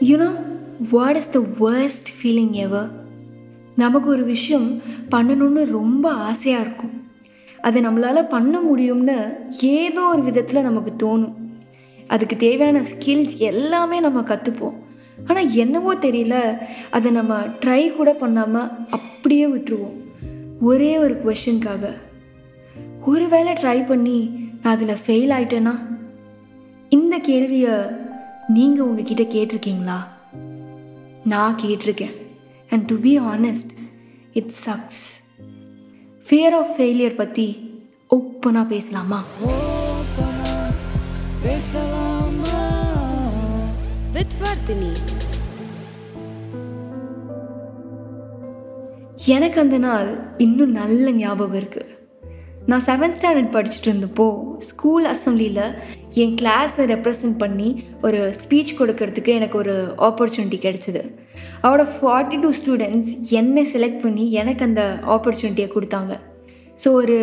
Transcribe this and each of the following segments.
You know what is the worst feeling ever நமக்கு ஒரு விஷயம் பண்ணணும்னு ரொம்ப ஆசையாக இருக்கும். அதை நம்மளால் பண்ண முடியும்னு ஏதோ ஒரு விதத்தில் நமக்கு தோணும். அதுக்கு தேவையான ஸ்கில்ஸ் எல்லாமே நம்ம கற்றுப்போம் ஆனால் என்னவோ தெரியல அதை நம்ம ட்ரை கூட பண்ணாமல் அப்படியே விட்டுருவோம். ஒரே ஒரு கொஷனுக்காக ஒருவேளை ட்ரை பண்ணி நான் அதில் ஃபெயில் ஆயிட்டேன்னா இந்த கேள்வியை நீங்கள் உங்ககிட்ட கேட்டிருக்கீங்களா? நான் கேட்டிருக்கேன். And to be honest it sucks fear of failure பற்றி ஓப்பனாக பேசலாமா. எனக்கு அந்த நாள் இன்னும் நல்ல ஞாபகம் இருக்குது நான் செவன்த் ஸ்டாண்டர்ட் படிச்சுட்டு இருந்தப்போ ஸ்கூல் அசம்பிளியில் என் கிளாஸை ரெப்ரசன்ட் பண்ணி ஒரு ஸ்பீச் கொடுக்கறதுக்கு எனக்கு ஒரு ஆப்பர்ச்சுனிட்டி கிடைச்சிது. அவரோட ஃபார்ட்டி டூ ஸ்டூடெண்ட்ஸ் என்னை செலக்ட் பண்ணி எனக்கு அந்த ஆப்பர்ச்சுனிட்டியை கொடுத்தாங்க. ஸோ ஒரு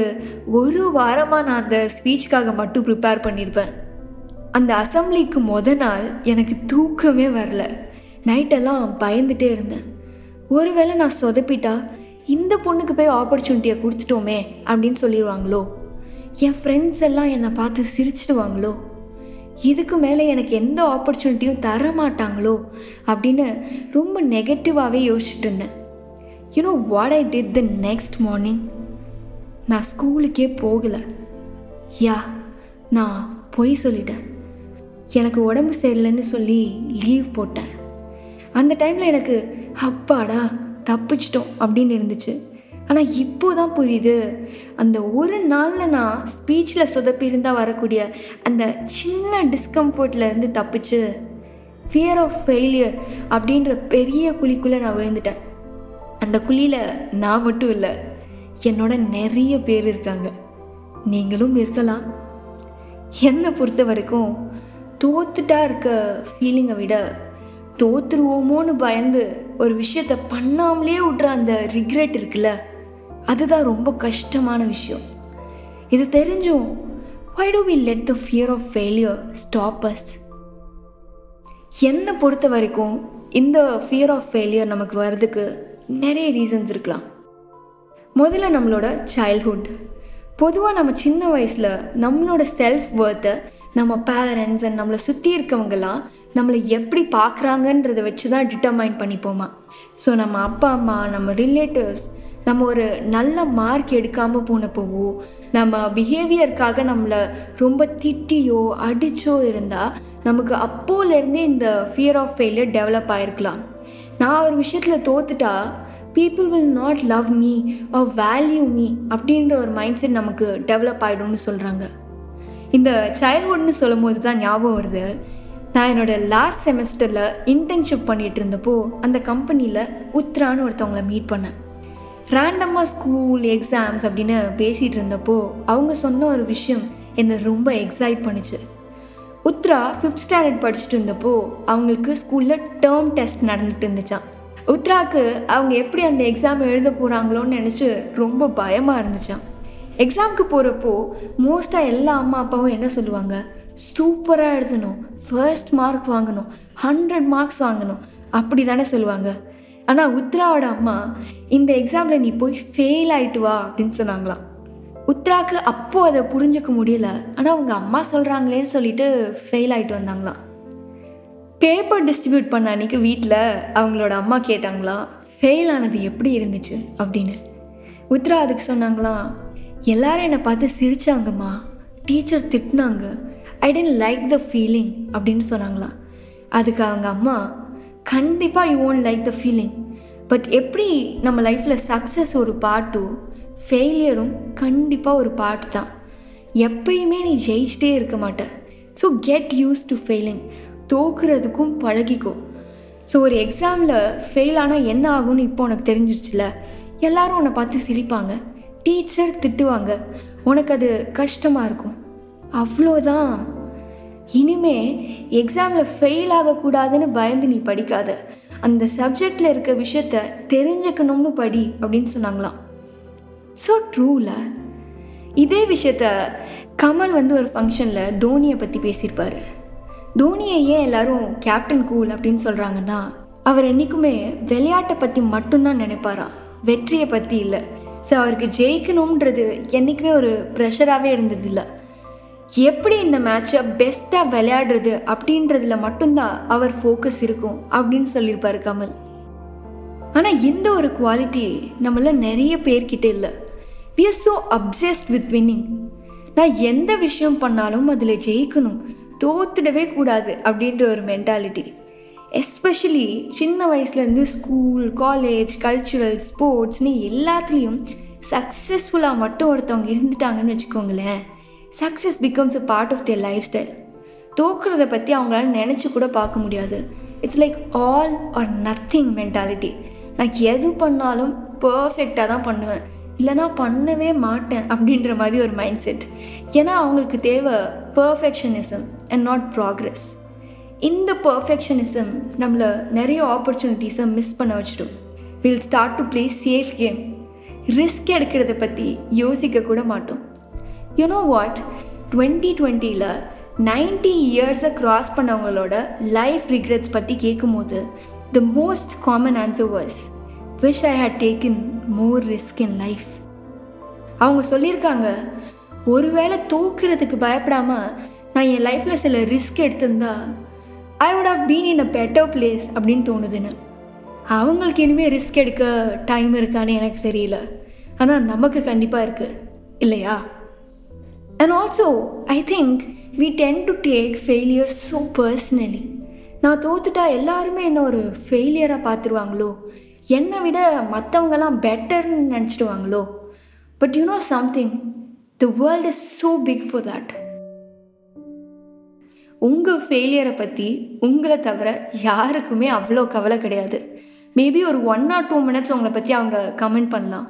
ஒரு வாரமாக நான் அந்த ஸ்பீச்சுக்காக மட்டும் ப்ரிப்பேர் பண்ணியிருப்பேன் அந்த அசம்பிளிக்கு முத நாள் எனக்கு தூக்கமே வரல. நைட்டெல்லாம் பயந்துகிட்டே இருந்தேன். ஒருவேளை நான் சொதப்பிட்டா இந்த பொண்ணுக்கு போய் ஆப்பர்ச்சுனிட்டியை கொடுத்துட்டோமே அப்படின்னு சொல்லிடுவாங்களோ? என் ஃப்ரெண்ட்ஸ் எல்லாம் என்னை பார்த்து சிரிச்சிடுவாங்களோ? இதுக்கு மேலே எனக்கு எந்த ஆப்பர்ச்சுனிட்டியும் தர மாட்டாங்களோ அப்படின்னு ரொம்ப நெகட்டிவாகவே யோசிச்சுட்டு இருந்தேன். You know what I did the next morning நான் ஸ்கூலுக்கே போகலை. யா நான் பொய் சொல்லிட்டேன். எனக்கு உடம்பு சரியில்லைன்னு சொல்லி லீவ் போட்டேன். அந்த டைமில் எனக்கு அப்பாடா தப்பிச்சிட்டோம் அப்படின்னு இருந்துச்சு. ஆனால் இப்போ தான் புரியுது. அந்த ஒரு நாளில் நான் ஸ்பீச்சில் சொதப்பியிருந்தால் வரக்கூடிய அந்த சின்ன டிஸ்கம்ஃபர்ட்லேருந்து தப்பிச்சு ஃபியர் ஆஃப் ஃபெயிலியர் அப்படின்ற பெரிய குழிக்குள்ளே நான் விழுந்துட்டேன். அந்த குழியில் நான் மட்டும் இல்லை என்னோட நிறைய பேர் இருக்காங்க. நீங்களும் இருக்கலாம். என்னை பொறுத்த வரைக்கும் தோத்துட்டா இருக்க ஃபீலிங்கை விட தோத்துருவோமோன்னு பயந்து ஒரு விஷயத்த பண்ணாமலே விட்ற அந்த ரிக்ரெட் இருக்குல்ல? அதுதான் ரொம்ப கஷ்டமான விஷயம். இது தெரிஞ்சும் why do we let the fear of failure stop என்னை பொறுத்த வரைக்கும் இந்த ஃபியர் ஆஃப் ஃபெயிலியர் நமக்கு வர்றதுக்கு நிறைய ரீசன்ஸ் இருக்கலாம். முதல்ல நம்மளோட சைல்ட்ஹுட் பொதுவாக நம்ம சின்ன வயசில் நம்மளோட செல்ஃப் ஒர்த்தை நம்ம பேரண்ட்ஸ் அண்ட் நம்மளை சுற்றி இருக்கவங்கெல்லாம் நம்மளை எப்படி பார்க்குறாங்கன்றத வச்சு தான் டிட்டர்மைன் பண்ணிப்போமா? ஸோ நம்ம அப்பா அம்மா நம்ம ரிலேட்டிவ்ஸ் நம்ம ஒரு நல்ல மார்க் எடுக்காமல் போனப்போவோ நம்ம பிஹேவியருக்காக நம்மளை ரொம்ப திட்டியோ அடிச்சோ இருந்தால் நமக்கு அப்போலேருந்தே இந்த ஃபியர் ஆஃப் ஃபெயிலியர் டெவலப் ஆகிருக்கலாம் நான் ஒரு விஷயத்தில் தோத்துட்டா people will not love me or value me அப்படின்ற ஒரு மைண்ட் செட் நமக்கு டெவலப் ஆகிடும்னு சொல்கிறாங்க இந்த சைல்ட்ஹுட்னு சொல்லும் போது தான் ஞாபகம் வருது. நான் என்னோட லாஸ்ட் செமஸ்டரில் இன்டர்ன்ஷிப் பண்ணிகிட்டு இருந்தப்போ அந்த கம்பெனியில் உத்ரான்னு ஒருத்தவங்கள மீட் பண்ணேன். ரேண்டமாக ஸ்கூல் எக்ஸாம்ஸ் அப்படின்னு பேசிகிட்டு இருந்தப்போ அவங்க சொன்ன ஒரு விஷயம் என்னை ரொம்ப எக்ஸைட் பண்ணுச்சு. உத்ரா ஃபிஃப்த் ஸ்டாண்டர்ட் படிச்சுட்டு இருந்தப்போ அவங்களுக்கு ஸ்கூலில் டேர்ம் டெஸ்ட் நடந்துட்டு இருந்துச்சான் உத்ராக்கு அவங்க எப்படி அந்த எக்ஸாம் எழுத போகிறாங்களோன்னு நினச்சி ரொம்ப பயமாக இருந்துச்சான் எக்ஸாமுக்கு போகிறப்போ மோஸ்ட்டாக எல்லா அம்மா அப்பாவும் என்ன சொல்லுவாங்க? சூப்பராக எழுதணும். ஃபர்ஸ்ட் மார்க் வாங்கணும். ஹண்ட்ரட் மார்க்ஸ் வாங்கணும். அப்படி தானே சொல்லுவாங்க. ஆனால் உத்ராவோட அம்மா இந்த எக்ஸாமில் நீ போய் ஃபெயில் ஆயிட்டு வா அப்படின்னு சொன்னாங்களாம். உத்ராக்கு அப்போது அதை புரிஞ்சுக்க முடியல. ஆனால் அவங்க அம்மா சொல்கிறாங்களேன்னு சொல்லிட்டு ஃபெயில் ஆகிட்டு வந்தாங்களாம். பேப்பர் டிஸ்ட்ரிபியூட் பண்ண அன்னைக்கு வீட்டில் அவங்களோட அம்மா கேட்டாங்களாம் ஃபெயில் ஆனது எப்படி இருந்துச்சு? அப்படின்னு. உத்ரா அதுக்கு சொன்னாங்களாம் எல்லாரும் என்னை பார்த்து சிரிச்சாங்கம்மா. டீச்சர் திட்டினாங்க. I don't like the feeling அப்படின்னு சொன்னாங்களாம். அதுக்கு அவங்க அம்மா கண்டிப்பாக you won't like the feeling but எப்படி நம்ம லைஃப்பில் சக்ஸஸ் ஒரு பாட்டும் ஃபெயிலியரும் கண்டிப்பாக ஒரு பாட்டு தான். எப்பயுமே நீ ஜெயிச்சிட்டே இருக்க மாட்ட. So get use to failing தோக்குறதுக்கும் பழகிக்கோ. ஸோ ஒரு எக்ஸாமில் ஃபெயில் ஆனால் என்ன ஆகும்னு இப்போ உனக்கு தெரிஞ்சிருச்சுல? எல்லாரும் உன்னை பார்த்து சிரிப்பாங்க. டீச்சர் திட்டுவாங்க. உனக்கு அது கஷ்டமாக இருக்கும். அவ்வளோதான் இனிமே எக்ஸாமில் ஃபெயில் ஆகக்கூடாதுன்னு பயந்து நீ படிக்காத. அந்த சப்ஜெக்டில் இருக்க விஷயத்த தெரிஞ்சுக்கணும்னு படி அப்படின்னு சொன்னாங்களாம். ஸோ ட்ரூல இதே விஷயத்த கமல் வந்து ஒரு ஃபங்க்ஷனில் தோனியை பற்றி பேசியிருப்பார். தோனியை ஏன் எல்லாரும் கேப்டன் கூல் அப்படின்னு சொல்கிறாங்கன்னா அவர் என்றைக்குமே விளையாட்டை பற்றி மட்டும்தான் நினைப்பாரா வெற்றியை பற்றி இல்லை. ஸோ அவருக்கு ஜெயிக்கணுன்றது என்றைக்குமே ஒரு ப்ரெஷராகவே இருந்தது இல்லை எப்படி இந்த மேட்சை பெஸ்ட்டாக விளையாடுறது அப்படின்றதுல மட்டும்தான் அவர் ஃபோக்கஸ் இருக்கும் அப்படின்னு சொல்லியிருப்பாரு கமல். ஆனால் இந்த ஒரு குவாலிட்டி நம்மள நிறைய பேர்கிட்ட இல்லை. We are so obsessed with winning நான் எந்த விஷயம் பண்ணாலும் அதில் ஜெயிக்கணும். தோத்துடவே கூடாது அப்படின்ற ஒரு மென்டாலிட்டி எஸ்பெஷலி சின்ன வயசுலேருந்து ஸ்கூல் காலேஜ் கல்ச்சுரல் ஸ்போர்ட்ஸ்னு எல்லாத்துலேயும் சக்ஸஸ்ஃபுல்லாக மட்டும் ஒருத்தவங்க இருந்துட்டாங்கன்னு வச்சுக்கோங்களேன். Success becomes a part of their lifestyle தோக்குறத பற்றி அவங்களால நினச்சி கூட பார்க்க முடியாது. It's like all or nothing mentality நான் எது பண்ணாலும் பர்ஃபெக்டாக தான் பண்ணுவேன். இல்லைனா பண்ணவே மாட்டேன் அப்படின்ற மாதிரி ஒரு மைண்ட் செட் ஏன்னா அவங்களுக்கு தேவை பர்ஃபெக்ஷனிசம் அண்ட் நாட் ப்ராக்ரெஸ் இந்த பர்ஃபெக்ஷனிசம் நம்மளை நிறைய ஆப்பர்ச்சுனிட்டிஸை மிஸ் பண்ண வச்சிடும். Will start to play safe game risk எடுக்கிறத பற்றி யோசிக்க கூட மாட்டோம். யூனோ வாட் டுவெண்ட்டி டுவெண்ட்டியில் நைன்டி இயர்ஸை க்ராஸ் பண்ணவங்களோட லைஃப் ரிக்ரெட்ஸ் பற்றி கேட்கும்போது the most common answer was wish I had taken more risk in life அவங்க சொல்லியிருக்காங்க ஒருவேளை தோக்குறதுக்கு பயப்படாமல் நான் என் லைஃப்பில் சில ரிஸ்க் எடுத்திருந்தா I would have been in a better place அப்படின்னு தோணுதுன்னு. அவங்களுக்கு இனிமேல் ரிஸ்க் எடுக்க டைம் இருக்கான்னு எனக்கு தெரியல. ஆனால் நமக்கு கண்டிப்பாக இருக்குது இல்லையா? And also, I think we tend to take failure so personally நான் தோத்துட்டா எல்லாருமே என்ன ஒரு ஃபெயிலியராக பார்த்துருவாங்களோ? என்னை விட மற்றவங்கெல்லாம் பெட்டர்னு நினச்சிடுவாங்களோ? But you know something the world is so big for that உங்கள் ஃபெயிலியரை பற்றி உங்களை தவிர யாருக்குமே அவ்வளோ கவலை கிடையாது. மேபி ஒரு ஒன் ஆர் டூ மினிட்ஸ் உங்களை பற்றி அவங்க கமெண்ட் பண்ணலாம்.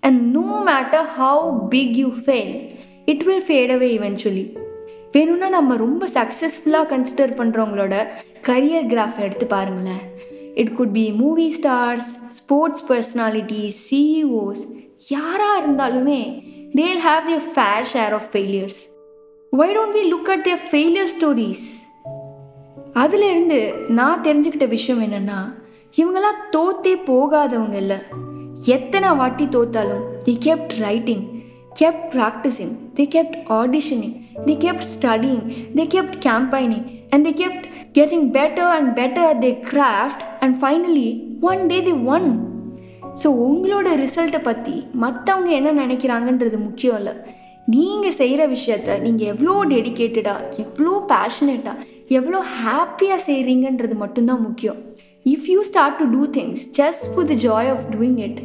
And no matter how big you fail it will fade away eventually வேணும்னா நம்ம ரொம்ப சக்ஸஸ்ஃபுல்லாக கன்சிடர் பண்ணுறவங்களோட கரியர் கிராஃப் எடுத்து பாருங்களேன். It could be movie stars sports personalities CEOs யாராக இருந்தாலுமே they'll have their fair share of failures why don't we look at their failure stories அதுலேருந்து நான் தெரிஞ்சுக்கிட்ட விஷயம் என்னென்னா இவங்கெல்லாம் தோத்தே போகாதவங்க இல்லை. எத்தனை வாட்டி தோத்தாலும் they kept writing kept practicing, they kept auditioning, they kept studying, they kept campaigning, and they kept getting better and better at their craft, and finally, one day they won. So உங்களோட ரிசல்ட்டை பற்றி மற்றவங்க என்ன நினைக்கிறாங்கன்றது முக்கியம் இல்லை நீங்கள் செய்கிற விஷயத்த நீங்கள் எவ்வளோ டெடிக்கேட்டடாக எவ்வளோ பேஷனேட்டாக எவ்வளோ ஹாப்பியாக செய்கிறீங்கன்றது மட்டும்தான் முக்கியம் if you start to do things just for the joy of doing it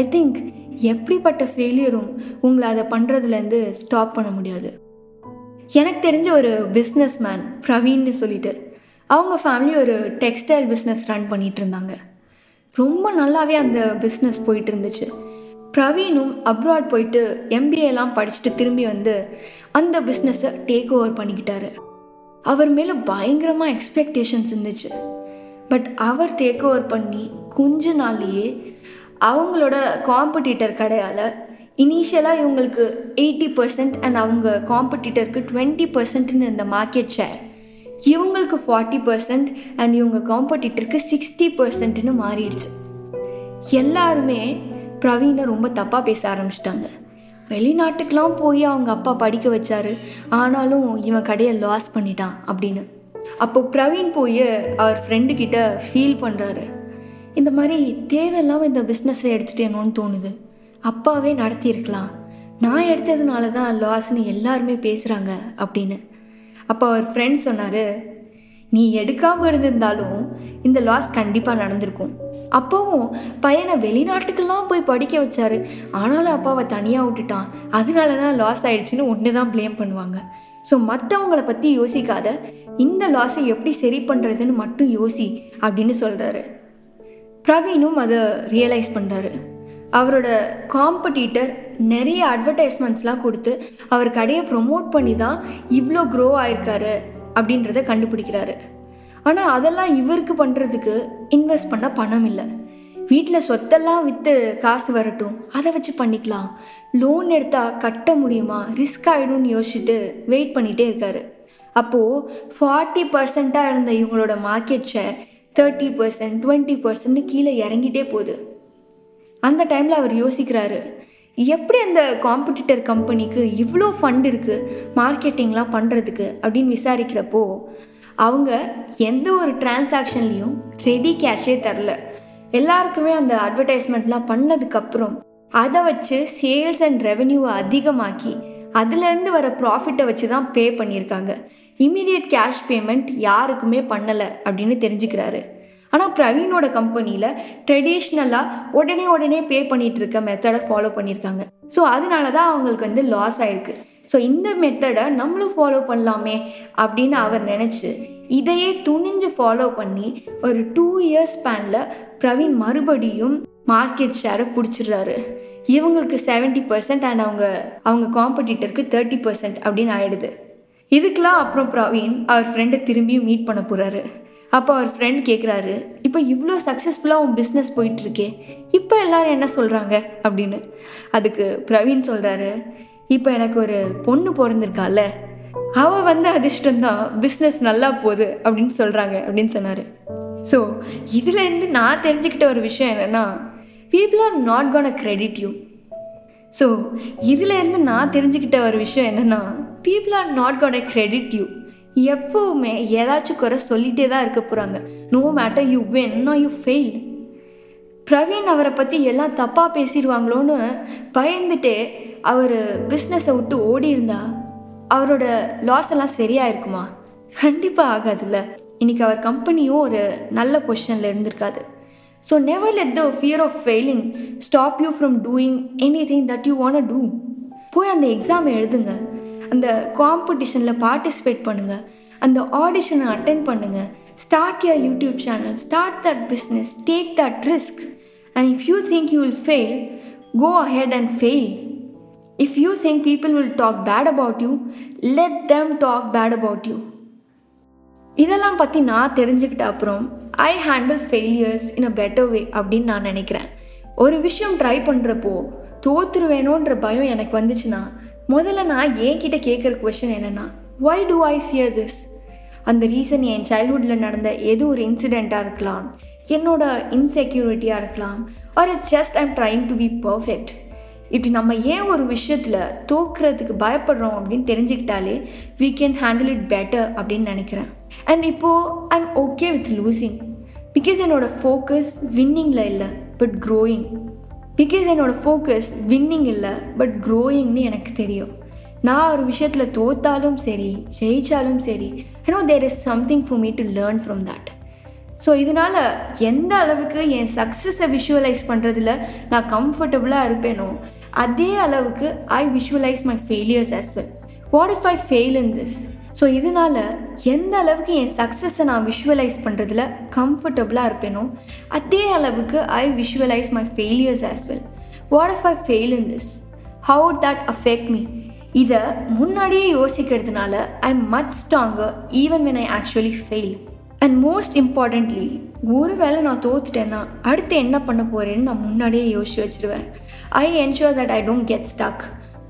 I think எப்படிப்பட்ட ஃபெயிலியரும் உங்களை அதை பண்ணுறதுலேருந்து ஸ்டாப் பண்ண முடியாது. எனக்கு தெரிஞ்ச ஒரு பிஸ்னஸ் மேன் பிரவீன்னு சொல்லிட்டு அவங்க ஃபேமிலி ஒரு டெக்ஸ்டைல் பிஸ்னஸ் ரன் பண்ணிகிட்டு இருந்தாங்க. ரொம்ப நல்லாவே அந்த பிஸ்னஸ் போயிட்டு இருந்துச்சு. பிரவீனும் அப்ராட் போயிட்டு எம்பிஏலாம் படிச்சுட்டு திரும்பி வந்து அந்த பிஸ்னஸை டேக் ஓவர் பண்ணிக்கிட்டாரு. அவர் மேலே பயங்கரமாக எக்ஸ்பெக்டேஷன்ஸ் இருந்துச்சு. பட் அவர் டேக் ஓவர் பண்ணி கொஞ்ச நாள்லேயே அவங்களோட காம்படிட்டர் கடையால் இனிஷியலாக இவங்களுக்கு எயிட்டி பர்சன்ட் அண்ட் அவங்க காம்படிட்டருக்கு டுவெண்ட்டி பர்சன்ட்னு இந்த மார்க்கெட் ஷேர் இவங்களுக்கு ஃபார்ட்டி பர்சன்ட் அண்ட் இவங்க காம்படிட்டருக்கு சிக்ஸ்டி பர்சன்ட்னு மாறிடுச்சு. எல்லாருமே பிரவீனை ரொம்ப தப்பாக பேச ஆரம்பிச்சிட்டாங்க. வெளிநாட்டுக்கெலாம் போய் அவங்க அப்பா படிக்க வச்சாரு. ஆனாலும் இவன் கடையை லாஸ் பண்ணிட்டான் அப்படின்னு. அப்போ பிரவீன் போய் அவர் ஃப்ரெண்டுக்கிட்ட ஃபீல் பண்ணுறாரு இந்த மாதிரி தேவையில்லாமல் இந்த பிஸ்னஸை எடுத்துட்டேனோன்னு தோணுது. அப்பாவே நடத்தியிருக்கலாம். நான் எடுத்ததுனால தான் லாஸ்ன்னு எல்லாருமே பேசுகிறாங்க அப்படின்னு. அப்போ அவர் ஃப்ரெண்ட் சொன்னார் நீ எடுக்காமல் இருந்திருந்தாலும் இந்த லாஸ் கண்டிப்பாக நடந்திருக்கும். அப்போவும் பையனை வெளிநாட்டுக்கெல்லாம் போய் படிக்க வச்சாரு. ஆனாலும் அப்பாவை தனியாக விட்டுட்டான். அதனால தான் லாஸ் ஆயிடுச்சுன்னு ஒன்று தான் ப்ளேம் பண்ணுவாங்க. ஸோ மற்றவங்கள பற்றி யோசிக்காத. இந்த லாஸை எப்படி சரி பண்ணுறதுன்னு மட்டும் யோசி அப்படின்னு சொல்கிறாரு பிரவீனும் அதை ரியலைஸ் பண்ணுறாரு அவரோட காம்படிட்டர் நிறைய அட்வர்டைஸ்மெண்ட்ஸ்லாம் கொடுத்து அவர் கடையை ப்ரொமோட் பண்ணி தான் இவ்வளோ க்ரோ ஆயிருக்காரு அப்படின்றத கண்டுபிடிக்கிறாரு. ஆனால் அதெல்லாம் இவருக்கு பண்ணுறதுக்கு இன்வெஸ்ட் பண்ண பணம் இல்லை. வீட்டில் சொத்தெல்லாம் விற்று காசு வரட்டும் அதை வச்சு பண்ணிக்கலாம். லோன் எடுத்தால் கட்ட முடியுமா? ரிஸ்க் ஆகிடும்னு யோசிச்சுட்டு வெயிட் பண்ணிகிட்டே இருக்காரு. அப்போது ஃபார்ட்டி பர்சண்ட்டாக இருந்த இவங்களோட market share thirty percent twenty பர்சன்ட்னு கீழே இறங்கிட்டே போகுது. அந்த டைமில் அவர் யோசிக்கிறாரு எப்படி அந்த காம்படிட்டர் கம்பெனிக்கு இவ்வளோ ஃபண்ட் இருக்குது மார்க்கெட்டிங்லாம் பண்ணுறதுக்கு அப்படின்னு விசாரிக்கிறப்போ அவங்க எந்த ஒரு டிரான்சாக்ஷன்லேயும் ரெடி கேஷே தரல. எல்லாருக்குமே அந்த அட்வர்டைஸ்மெண்ட்லாம் பண்ணதுக்கப்புறம் அதை வச்சு சேல்ஸ் அண்ட் ரெவென்யூவை அதிகமாக்கி அதுலேருந்து வர ப்ராஃபிட்டை வச்சு தான் பே பண்ணியிருக்காங்க. இமீடியட் கேஷ் பேமெண்ட் யாருக்குமே பண்ணலை அப்படின்னு தெரிஞ்சுக்கிறாரு. ஆனால் பிரவீனோட கம்பெனியில் ட்ரெடிஷ்னலாக உடனே உடனே பே பண்ணிட்டு இருக்க மெத்தடை ஃபாலோ பண்ணியிருக்காங்க ஸோ அதனால தான் அவங்களுக்கு வந்து லாஸ் ஆயிருக்கு. ஸோ இந்த மெத்தடை நம்மளும் ஃபாலோ பண்ணலாமே அப்படின்னு அவர் நினச்சி இதையே துணிஞ்சு ஃபாலோ பண்ணி ஒரு டூ இயர்ஸ் ஸ்பேனில் பிரவீன் மறுபடியும் மார்க்கெட் ஷேரை பிடிச்சிடுறாரு. இவங்களுக்கு செவன்ட்டி பர்சன்ட் அண்ட் அவங்க அவங்க காம்படிட்டருக்கு தேர்ட்டி பர்சன்ட் அப்படின்னு ஆயிடுது. இதுக்கெலாம் அப்புறம் பிரவீன் அவர் ஃப்ரெண்டை திரும்பியும் மீட் பண்ண போகிறாரு அப்போ அவர் ஃப்ரெண்ட் கேட்குறாரு இப்போ இவ்வளோ சக்ஸஸ்ஃபுல்லாக உன் பிஸ்னஸ் போயிட்டுருக்கே இப்போ எல்லாரும் என்ன சொல்கிறாங்க அப்படின்னு. அதுக்கு பிரவீன் சொல்கிறாரு இப்போ எனக்கு ஒரு பொண்ணு பிறந்திருக்கால அவள் வந்து அதிர்ஷ்டம்தான் பிஸ்னஸ் நல்லா போகுது அப்படின்னு சொல்கிறாங்க அப்படின்னு சொன்னார். ஸோ இதுலேருந்து நான் தெரிஞ்சுக்கிட்ட ஒரு விஷயம் என்னென்னா people are not gonna credit you so இதுலேருந்து நான் தெரிஞ்சுக்கிட்ட ஒரு விஷயம் என்னென்னா people are not gonna credit you எப்போவுமே ஏதாச்சும் குறை சொல்லிகிட்டே தான் இருக்க போகிறாங்க no matter you when no you fail Praveen அவரை பற்றி எல்லாம் தப்பாக பேசிடுவாங்களோன்னு பயந்துட்டு அவர் பிஸ்னஸை விட்டு ஓடி இருந்தா அவரோட லாஸ் எல்லாம் சரியாக இருக்குமா கண்டிப்பாக ஆகாதுல்ல. இன்னைக்கு அவர் கம்பெனியும் ஒரு நல்ல பொசிஷனில் இருந்திருக்காது. So never let the fear of failing stop you from doing anything that you want to போய் அந்த எக்ஸாம் எழுதுங்க. அந்த காம்படிஷனில் பார்ட்டிசிபேட் பண்ணுங்கள் அந்த ஆடிஷனை அட்டன் பண்ணுங்கள் start your YouTube channel start that business take that risk and if you think you will fail go ahead and fail if you think people will talk bad about you let them talk bad about you இதெல்லாம் பற்றி நான் தெரிஞ்சுக்கிட்ட அப்புறம் I handle failures in a better way அப்படின்னு நான் நினைக்கிறேன். ஒரு விஷயம் ட்ரை பண்ணுறப்போ தோற்றுருவேணுன்ற பயம் எனக்கு வந்துச்சுன்னா முதல்ல நான் என்கிட்ட கேட்குற கொஷின் என்னென்னா why do I fear this அந்த ரீசன் என் சைல்ட்ஹுட்டில் நடந்த எது ஒரு இன்சிடெண்ட்டாக இருக்கலாம் என்னோட இன்செக்யூரிட்டியாக இருக்கலாம் or it's just I'm trying to be perfect இப்படி நம்ம ஏன் ஒரு விஷயத்தில் தோக்குறதுக்கு பயப்படுறோம் அப்படின்னு தெரிஞ்சுக்கிட்டாலே we can handle it better அப்படின்னு நினைக்கிறேன். அண்ட் இப்போது I am okay with losing because என்னோடய ஃபோக்கஸ் வின்னிங்கில் இல்லை பட் க்ரோயிங் பிகாஸ் என்னோடய ஃபோக்கஸ் வின்னிங் இல்லை பட் க்ரோயிங்னு எனக்கு தெரியும். நான் ஒரு விஷயத்தில் தோத்தாலும் சரி ஜெயித்தாலும் சரி you know there is something for me to learn from that so இதனால் எந்த அளவுக்கு என் சக்ஸஸை விஷுவலைஸ் பண்ணுறதுல நான் கம்ஃபர்டபுளாக இருப்பேனோ அதே அளவுக்கு I visualise my failures as well what if I fail in this so இதனால் எந்த அளவுக்கு என் சக்ஸஸை நான் விஷுவலைஸ் பண்ணுறதுல கம்ஃபர்டபுளாக இருப்பேனோ அதே அளவுக்கு I visualise my failures as well what if I fail in this how that affect me இதை முன்னாடியே யோசிக்கிறதுனால I much stronger even when I actually fail and most importantly ஒருவேளை நான் தோத்துட்டேன்னா அடுத்து என்ன பண்ண போகிறேன்னு நான் முன்னாடியே யோசிச்சு வச்சுருவேன். I ensure that I don't get stuck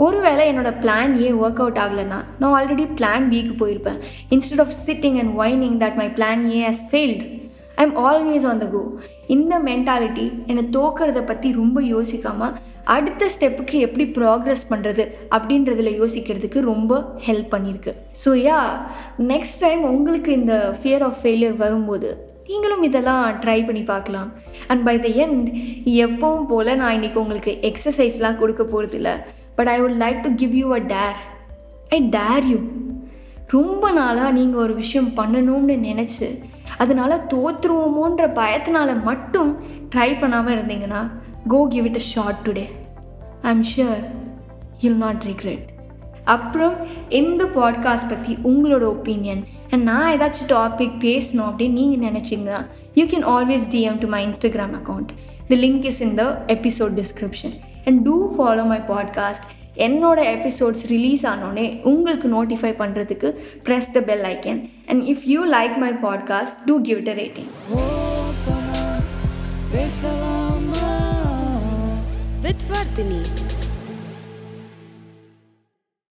ஒருவேளை என்னோட பிளான் ஏ ஒர்க் அவுட் ஆகலைன்னா நான் ஆல்ரெடி பிளான் பிக்கு போயிருப்பேன். Instead of sitting and whining that my plan A has failed I am always on the go இந்த மென்டாலிட்டி என்னை தோக்கிறத பற்றி ரொம்ப யோசிக்காமல் அடுத்த ஸ்டெப்புக்கு எப்படி ப்ராக்ரெஸ் பண்ணுறது அப்படின்றதுல யோசிக்கிறதுக்கு ரொம்ப ஹெல்ப் பண்ணியிருக்கு ஸோ யா நெக்ஸ்ட் டைம் உங்களுக்கு இந்த ஃபியர் ஆஃப் ஃபெயிலியர் வரும்போது நீங்களும் இதெல்லாம் ட்ரை பண்ணி பார்க்கலாம். அண்ட் பை த எண்ட் எப்பவும் போல் நான் இன்றைக்கி உங்களுக்கு எக்ஸசைஸ்லாம் கொடுக்க போகிறது இல்லை but I would like to give you a dare I dare you ரொம்ப நாளாக நீங்கள் ஒரு விஷயம் பண்ணணும்னு நினச்சி அதனால் தோற்றுருவோமோன்ற பயத்தினால மட்டும் ட்ரை பண்ணாமல் இருந்தீங்கன்னா go give it a shot today I am sure you'll not regret அப்புறம் இந்த பாட்காஸ்ட் பற்றி உங்களோட ஒப்பீனியன் அண்ட் நான் ஏதாச்சும் டாபிக் பேசணும் அப்படின்னு நீங்கள் நினச்சிங்கன்னா you can always DM to my Instagram account the link is in the episode description and do follow my podcast என்னோட எபிசோட்ஸ் ரிலீஸ் ஆனோடனே உங்களுக்கு நோட்டிஃபை பண்ணுறதுக்கு press the bell icon and if you like my podcast do give it a rating with Vardhini.